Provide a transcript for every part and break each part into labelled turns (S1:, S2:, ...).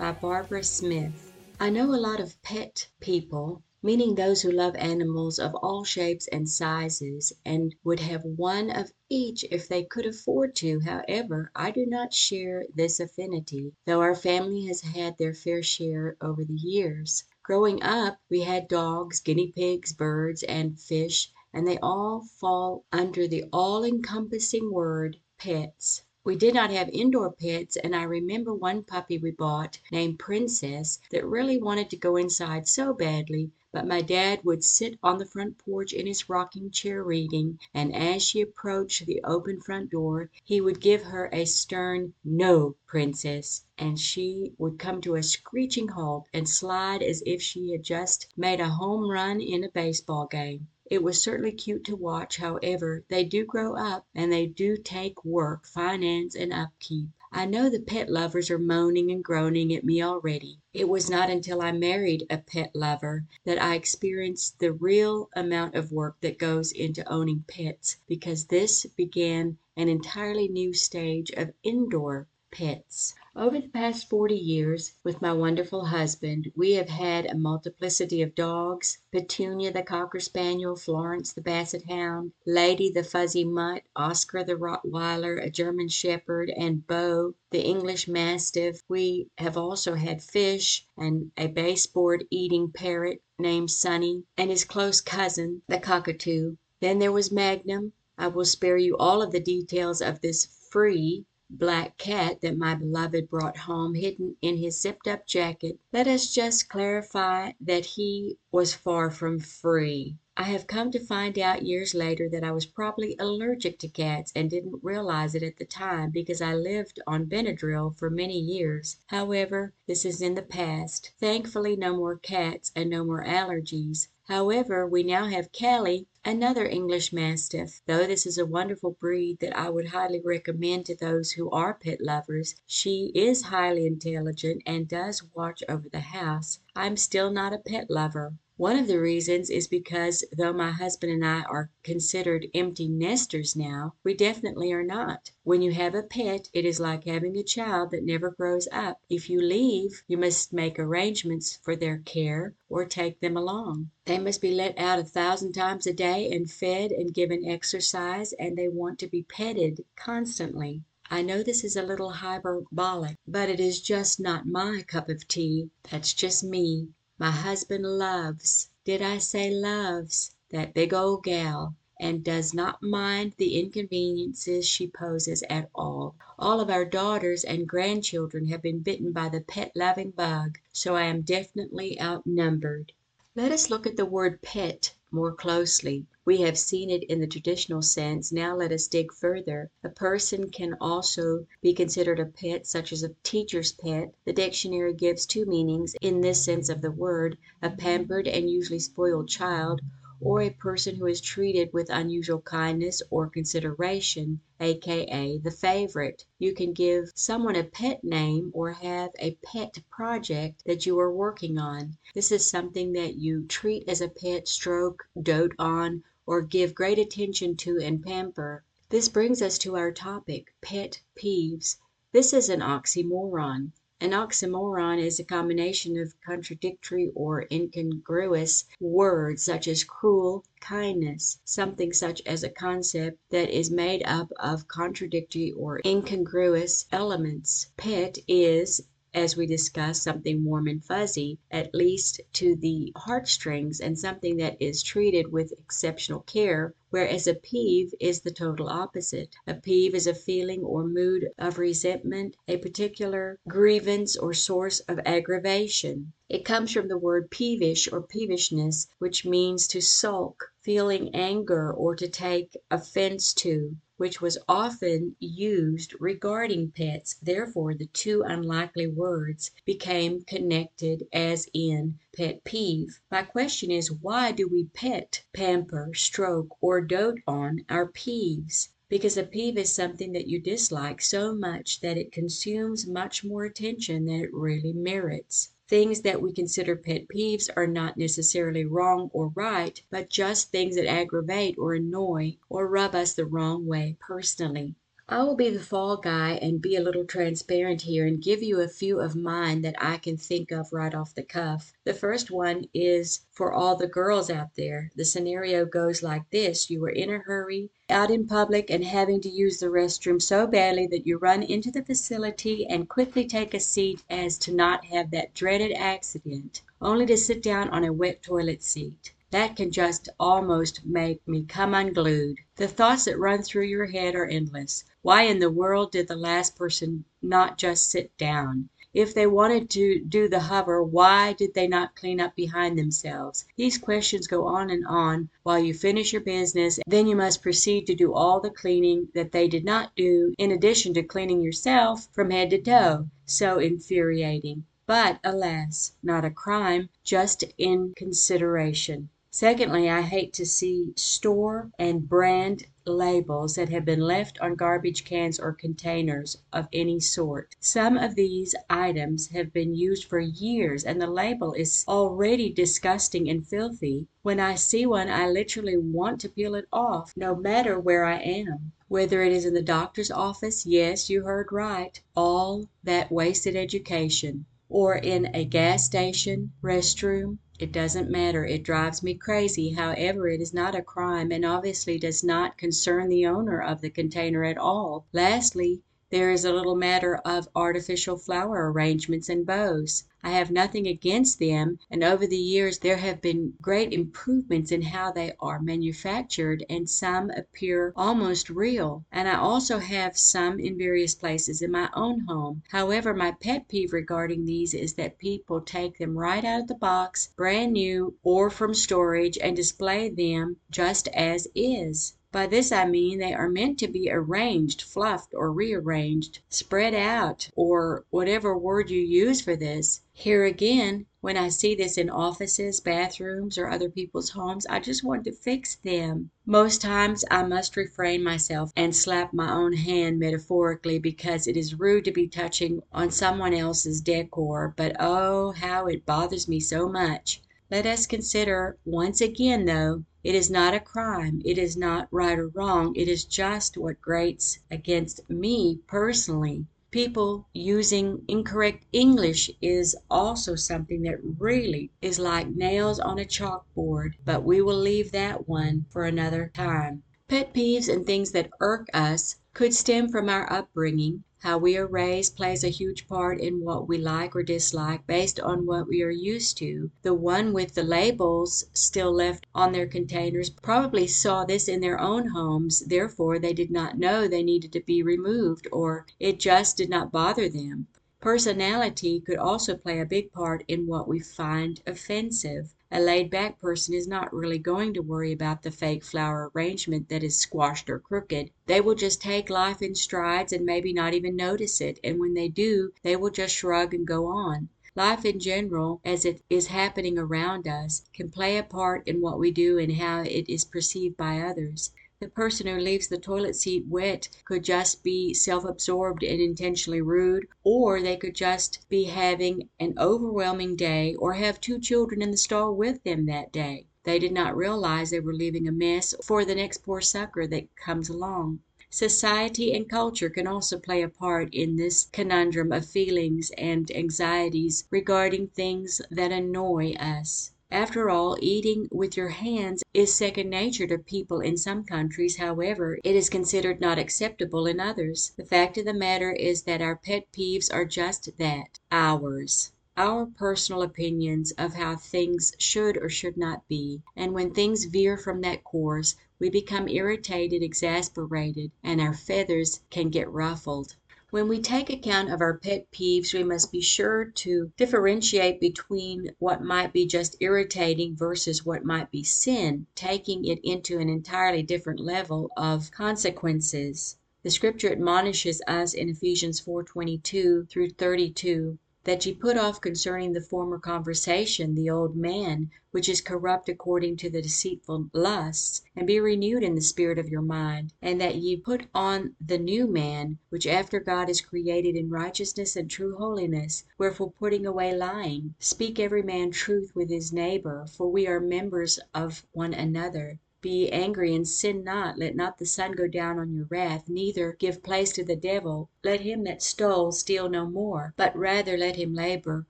S1: by Barbara Smith. I know a lot of pet people, meaning those who love animals of all shapes and sizes and would have one of each if they could afford to. However, I do not share this affinity, though our family has had their fair share over the years. Growing up, we had dogs, guinea pigs, birds, and fish, and they all fall under the all encompassing word pets. We did not have indoor pets, and I remember one puppy we bought, named Princess, that really wanted to go inside so badly, but my dad would sit on the front porch in his rocking chair reading, and as she approached the open front door he would give her a stern "No, Princess," and she would come to a screeching halt and slide as if she had just made a home run in a baseball game. It was certainly cute to watch, however, they do grow up, and they do take work, finance, and upkeep. I know the pet lovers are moaning and groaning at me already. It was not until I married a pet lover that I experienced the real amount of work that goes into owning pets, because this began an entirely new stage of indoor pets. Over the past forty years, with my wonderful husband, we have had a multiplicity of dogs Petunia the Cocker Spaniel, Florence the Basset Hound, Lady the Fuzzy Mutt, Oscar the Rottweiler, a German Shepherd, and Bo the English Mastiff. We have also had fish and a baseboard eating parrot named Sonny, and his close cousin, the Cockatoo. Then there was Magnum. I will spare you all of the details of this free black cat that my beloved brought home hidden in his zipped up jacket. Let us just clarify that he was far from free. I have come to find out years later that I was probably allergic to cats and didn't realize it at the time because I lived on Benadryl for many years. However, this is in the past. Thankfully no more cats and no more allergies. However, we now have Callie, another English Mastiff. Though this is a wonderful breed that I would highly recommend to those who are pet lovers, she is highly intelligent and does watch over the house. I'm still not a pet lover. One of the reasons is because though my husband and I are considered empty nesters now, we definitely are not. When you have a pet it is like having a child that never grows up. If you leave, you must make arrangements for their care or take them along. They must be let out a thousand times a day and fed and given exercise, and they want to be petted constantly. I know this is a little hyperbolic, but it is just not my cup of tea. That's just me. My husband loves did I say loves? that big old gal, and does not mind the inconveniences she poses at all. All of our daughters and grandchildren have been bitten by the pet loving bug, so I am definitely outnumbered. Let us look at the word pet more closely. We have seen it in the traditional sense, now let us dig further. A person can also be considered a pet such as a teacher's pet. The dictionary gives two meanings in this sense of the word a pampered and usually spoiled child, or a person who is treated with unusual kindness or consideration, aka the favorite. You can give someone a pet name or have a pet project that you are working on. This is something that you treat as a pet, stroke, dote on, or give great attention to and pamper. This brings us to our topic, pet peeves. This is an oxymoron. An oxymoron is a combination of contradictory or incongruous words such as cruel, kindness, something such as a concept that is made up of contradictory or incongruous elements. Pet is as we discussed, something warm and fuzzy, at least to the heartstrings, and something that is treated with exceptional care, whereas a peeve is the total opposite. A peeve is a feeling or mood of resentment, a particular grievance or source of aggravation. It comes from the word peevish or peevishness, which means to sulk, feeling anger or to take offence to which was often used regarding pets, therefore the two unlikely words became connected as in pet peeve. My question is why do we pet, pamper, stroke, or dote on our peeves? Because a peeve is something that you dislike so much that it consumes much more attention than it really merits. Things that we consider pet peeves are not necessarily wrong or right, but just things that aggravate or annoy or rub us the wrong way personally. I will be the fall guy and be a little transparent here and give you a few of mine that I can think of right off the cuff. The first one is for all the girls out there. The scenario goes like this you are in a hurry, out in public, and having to use the restroom so badly that you run into the facility and quickly take a seat as to not have that dreaded accident, only to sit down on a wet toilet seat. That can just almost make me come unglued. The thoughts that run through your head are endless. Why in the world did the last person not just sit down? If they wanted to do the hover, why did they not clean up behind themselves? These questions go on and on while you finish your business, then you must proceed to do all the cleaning that they did not do, in addition to cleaning yourself from head to toe. So infuriating. But, alas, not a crime, just inconsideration. Secondly, I hate to see store and brand labels that have been left on garbage cans or containers of any sort. Some of these items have been used for years and the label is already disgusting and filthy. When I see one I literally want to peel it off, no matter where I am. Whether it is in the doctor's office yes, you heard right all that wasted education or in a gas station rest room. It doesn't matter. It drives me crazy. However, it is not a crime and obviously does not concern the owner of the container at all. Lastly, there is a little matter of artificial flower arrangements and bows. I have nothing against them, and over the years there have been great improvements in how they are manufactured and some appear almost real, and I also have some in various places in my own home. However, my pet peeve regarding these is that people take them right out of the box, brand new or from storage, and display them just as is. By this I mean they are meant to be arranged, fluffed, or rearranged, spread out, or whatever word you use for this. Here again, when I see this in offices, bathrooms, or other people's homes, I just want to fix them. Most times I must refrain myself and slap my own hand metaphorically because it is rude to be touching on someone else's decor, but oh, how it bothers me so much. Let us consider once again, though, it is not a crime, it is not right or wrong, it is just what grates against me personally. People using incorrect English is also something that really is like nails on a chalkboard, but we will leave that one for another time. Pet peeves and things that irk us could stem from our upbringing. How we are raised plays a huge part in what we like or dislike based on what we are used to. The one with the labels still left on their containers probably saw this in their own homes, therefore they did not know they needed to be removed or it just did not bother them. Personality could also play a big part in what we find offensive. A laid back person is not really going to worry about the fake flower arrangement that is squashed or crooked. They will just take life in strides and maybe not even notice it, and when they do they will just shrug and go on. Life in general, as it is happening around us, can play a part in what we do and how it is perceived by others. The person who leaves the toilet seat wet could just be self absorbed and intentionally rude, or they could just be having an overwhelming day or have two children in the stall with them that day. They did not realize they were leaving a mess for the next poor sucker that comes along. Society and culture can also play a part in this conundrum of feelings and anxieties regarding things that annoy us. After all, eating with your hands is second nature to people in some countries; however, it is considered not acceptable in others. The fact of the matter is that our pet peeves are just that ours our personal opinions of how things should or should not be, and when things veer from that course, we become irritated, exasperated, and our feathers can get ruffled. When we take account of our pet peeves we must be sure to differentiate between what might be just irritating versus what might be sin, taking it into an entirely different level of consequences. The Scripture admonishes us in Ephesians 4:22 through 32 that ye put off concerning the former conversation the old man, which is corrupt according to the deceitful lusts, and be renewed in the spirit of your mind; and that ye put on the new man, which after God is created in righteousness and true holiness. Wherefore putting away lying, speak every man truth with his neighbor: for we are members of one another. Be angry, and sin not: let not the sun go down on your wrath, neither give place to the devil. Let him that stole steal no more: but rather let him labor,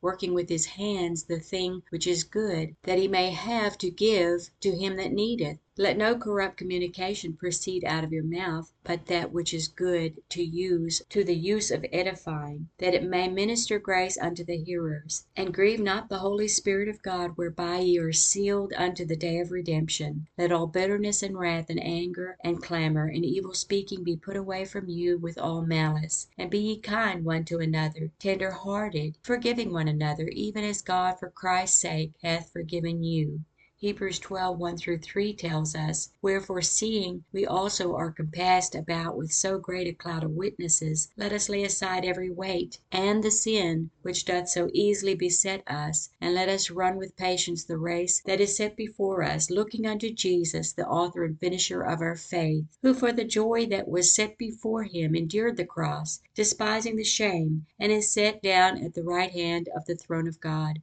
S1: working with his hands the thing which is good, that he may have to give to him that needeth. Let no corrupt communication proceed out of your mouth, but that which is good, to use to the use of edifying, that it may minister grace unto the hearers. And grieve not the Holy Spirit of God, whereby ye are sealed unto the day of redemption. Let all bitterness and wrath and anger and clamor and evil speaking be put away from you with all malice. And be ye kind one to another, tender hearted, forgiving one another, even as God for Christ's sake hath forgiven you. Hebrews 12, 1 3 tells us, Wherefore seeing we also are compassed about with so great a cloud of witnesses, let us lay aside every weight, and the sin which doth so easily beset us, and let us run with patience the race that is set before us, looking unto Jesus, the author and finisher of our faith, who for the joy that was set before him endured the cross, despising the shame, and is set down at the right hand of the throne of God.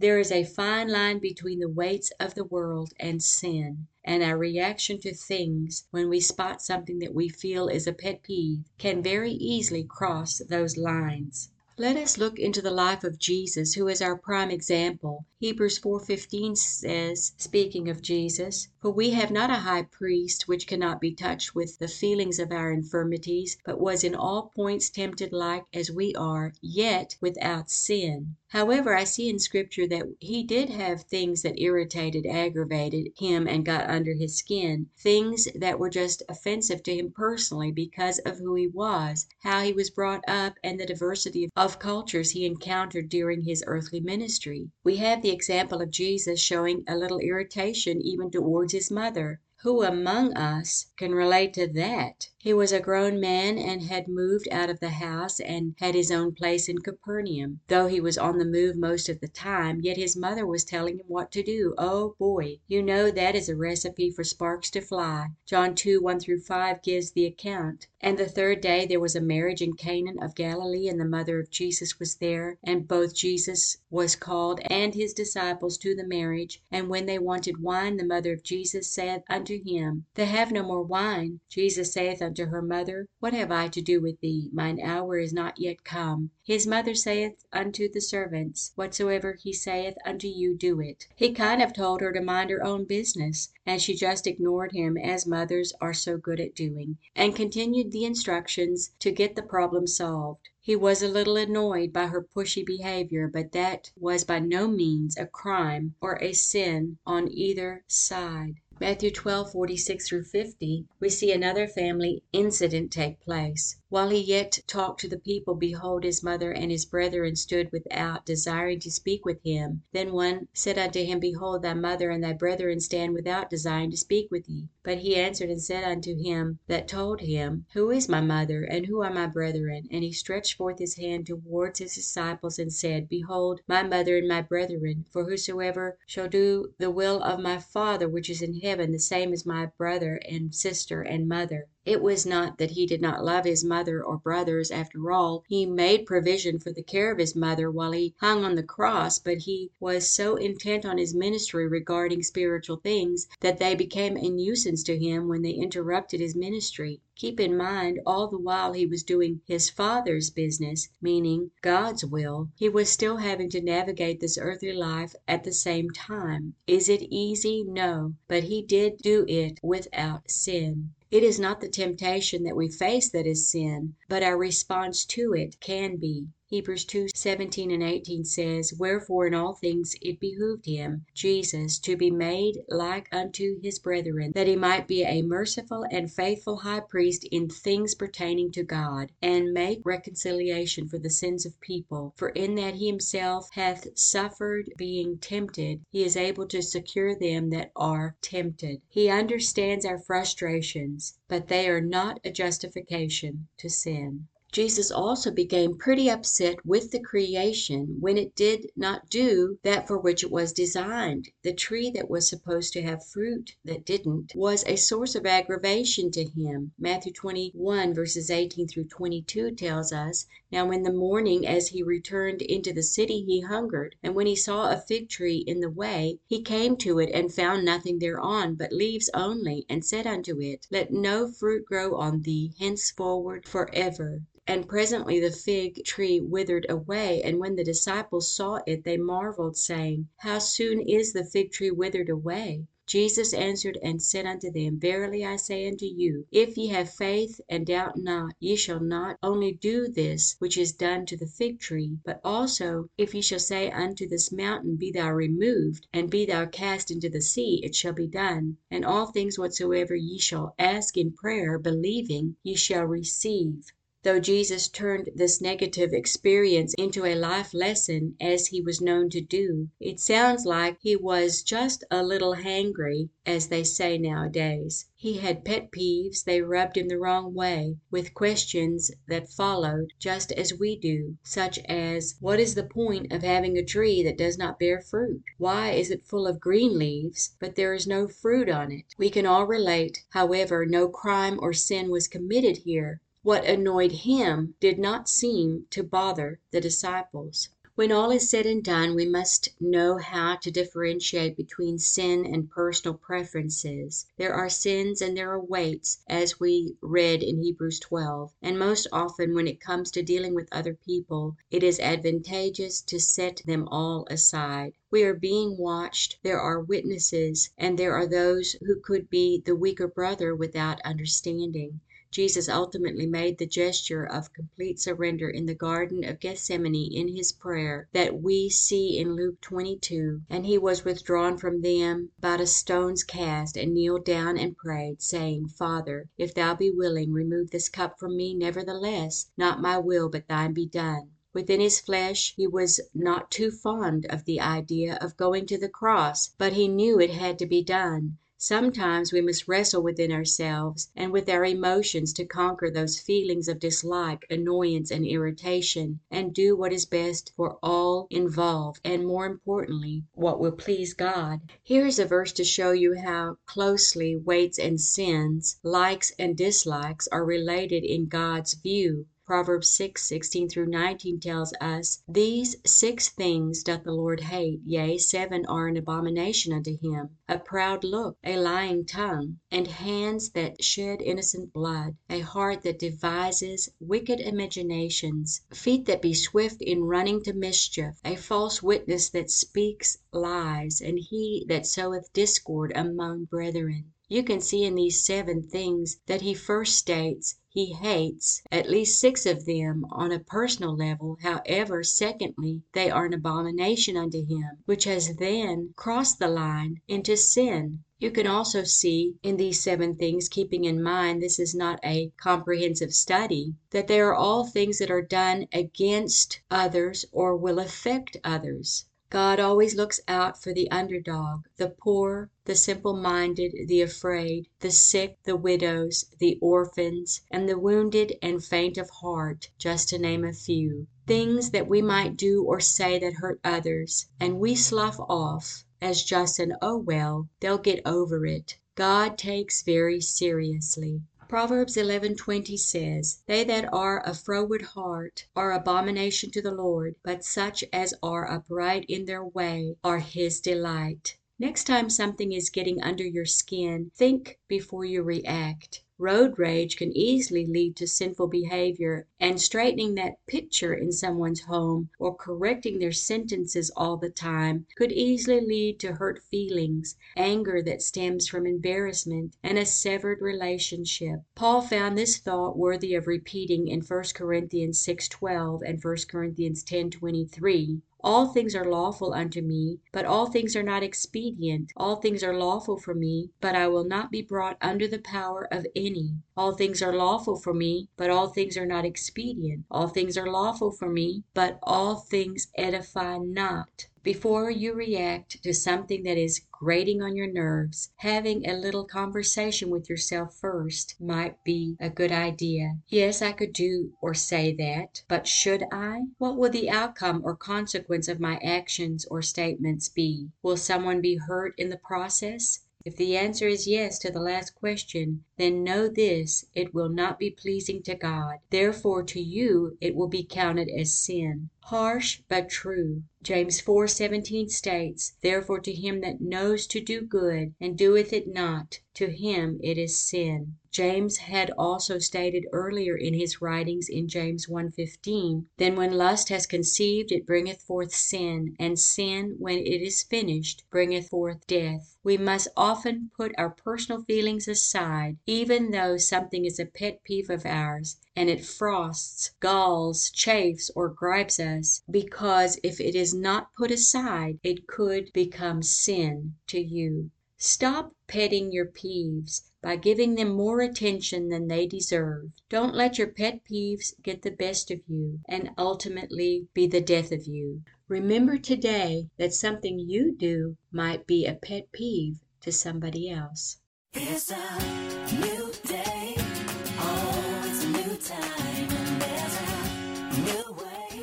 S1: There is a fine line between the weights of the world and sin, and our reaction to things, when we spot something that we feel is a pet peeve, can very easily cross those lines. Let us look into the life of Jesus, who is our prime example. Hebrews 4:15 says, speaking of Jesus, "For we have not a high priest which cannot be touched with the feelings of our infirmities, but was in all points tempted like as we are, yet without sin." However, I see in Scripture that he did have things that irritated, aggravated him and got under his skin, things that were just offensive to him personally because of who he was, how he was brought up, and the diversity of cultures he encountered during his earthly ministry. We have the example of Jesus showing a little irritation even towards his mother. Who among us can relate to that? He was a grown man and had moved out of the house and had his own place in Capernaum. Though he was on the move most of the time, yet his mother was telling him what to do. Oh, boy! You know that is a recipe for sparks to fly. John 2 1 5 gives the account. And the third day there was a marriage in Cana of Galilee, and the mother of Jesus was there. And both Jesus was called and his disciples to the marriage. And when they wanted wine, the mother of Jesus said unto him, They have no more wine. Jesus saith unto her mother, What have I to do with thee? Mine hour is not yet come. His mother saith unto the servants, Whatsoever he saith unto you, do it. He kind of told her to mind her own business, and she just ignored him, as mothers are so good at doing, and continued the instructions to get the problem solved. He was a little annoyed by her pushy behavior, but that was by no means a crime or a sin on either side. Matthew 12:46 50, we see another family incident take place. While he yet talked to the people, behold, his mother and his brethren stood without, desiring to speak with him. Then one said unto him, Behold, thy mother and thy brethren stand without, desiring to speak with thee. But he answered and said unto him that told him, Who is my mother, and who are my brethren? And he stretched forth his hand towards his disciples, and said, Behold my mother and my brethren: for whosoever shall do the will of my Father which is in heaven, the same is my brother and sister and mother. It was not that he did not love his mother or brothers after all, he made provision for the care of his mother while he hung on the cross but he was so intent on his ministry regarding spiritual things that they became a nuisance to him when they interrupted his ministry. Keep in mind, all the while he was doing his Father's business, meaning God's will, he was still having to navigate this earthly life at the same time. Is it easy? No, but he did do it without sin. It is not the temptation that we face that is sin, but our response to it can be. Hebrews 2 17 and 18 says, Wherefore in all things it behooved him, Jesus, to be made like unto his brethren, that he might be a merciful and faithful high priest in things pertaining to God, and make reconciliation for the sins of people. For in that he himself hath suffered being tempted, he is able to secure them that are tempted. He understands our frustrations, but they are not a justification to sin. Jesus also became pretty upset with the creation when it did not do that for which it was designed. The tree that was supposed to have fruit that didn't was a source of aggravation to him. Matthew 21 verses 18 through 22 tells us, Now in the morning as he returned into the city he hungered, and when he saw a fig tree in the way, he came to it and found nothing thereon but leaves only, and said unto it, Let no fruit grow on thee henceforward forever. And presently the fig tree withered away. And when the disciples saw it, they marveled, saying, How soon is the fig tree withered away? Jesus answered and said unto them, Verily I say unto you, if ye have faith and doubt not, ye shall not only do this which is done to the fig tree, but also, if ye shall say unto this mountain, Be thou removed, and be thou cast into the sea, it shall be done. And all things whatsoever ye shall ask in prayer, believing, ye shall receive. Though Jesus turned this negative experience into a life lesson, as he was known to do, it sounds like he was just a little hangry, as they say nowadays. He had pet peeves, they rubbed him the wrong way, with questions that followed, just as we do, such as, What is the point of having a tree that does not bear fruit? Why is it full of green leaves, but there is no fruit on it? We can all relate. However, no crime or sin was committed here. What annoyed him did not seem to bother the disciples. When all is said and done, we must know how to differentiate between sin and personal preferences. There are sins and there are weights, as we read in Hebrews 12, and most often when it comes to dealing with other people, it is advantageous to set them all aside. We are being watched, there are witnesses, and there are those who could be the weaker brother without understanding. Jesus ultimately made the gesture of complete surrender in the Garden of Gethsemane in his prayer that we see in Luke 22, and he was withdrawn from them about a stone's cast, and kneeled down and prayed, saying, Father, if thou be willing, remove this cup from me; nevertheless, not my will, but thine be done. Within his flesh he was not too fond of the idea of going to the cross, but he knew it had to be done. Sometimes we must wrestle within ourselves and with our emotions to conquer those feelings of dislike, annoyance, and irritation, and do what is best for all involved, and more importantly, what will please God. Here is a verse to show you how closely weights and sins, likes and dislikes, are related in God's view. Proverbs 6, 16 through 19 tells us, These six things doth the Lord hate, yea, seven are an abomination unto him a proud look, a lying tongue, and hands that shed innocent blood, a heart that devises wicked imaginations, feet that be swift in running to mischief, a false witness that speaks lies, and he that soweth discord among brethren. You can see in these seven things that he first states he hates at least six of them on a personal level; however, secondly, they are an abomination unto him, which has then crossed the line into sin. You can also see in these seven things, keeping in mind this is not a comprehensive study, that they are all things that are done against others or will affect others. God always looks out for the underdog, the poor, the simple minded, the afraid, the sick, the widows, the orphans, and the wounded and faint of heart, just to name a few. Things that we might do or say that hurt others, and we slough off as just an "Oh, well, they'll get over it," God takes very seriously. Proverbs 11:20 says, "They that are of froward heart are abomination to the Lord, but such as are upright in their way are his delight." Next time something is getting under your skin, think before you react. Road rage can easily lead to sinful behavior, and straightening that picture in someone's home, or correcting their sentences all the time, could easily lead to hurt feelings, anger that stems from embarrassment, and a severed relationship. Paul found this thought worthy of repeating in 1 Corinthians 6:12 and 1 Corinthians 10:23. All things are lawful unto me, but all things are not expedient. All things are lawful for me, but I will not be brought under the power of any. All things are lawful for me, but all things are not expedient. All things are lawful for me, but all things edify not. Before you react to something that is grating on your nerves, having a little conversation with yourself first might be a good idea. Yes, I could do or say that, but should I? What will the outcome or consequence of my actions or statements be? Will someone be hurt in the process? If the answer is yes to the last question, then know this, it will not be pleasing to God. Therefore to you it will be counted as sin. Harsh but true. James 4:17 states, "Therefore to him that knows to do good, and doeth it not, to him it is sin." James had also stated earlier in his writings in James 1:15, "Then when lust has conceived it bringeth forth sin, and sin when it is finished bringeth forth death." We must often put our personal feelings aside, even though something is a pet peeve of ours, and it frosts, galls, chafes, or gripes us, because if it is not put aside it could become sin to you. Stop petting your peeves by giving them more attention than they deserve. Don't let your pet peeves get the best of you and ultimately be the death of you. Remember today that something you do might be a pet peeve to somebody else.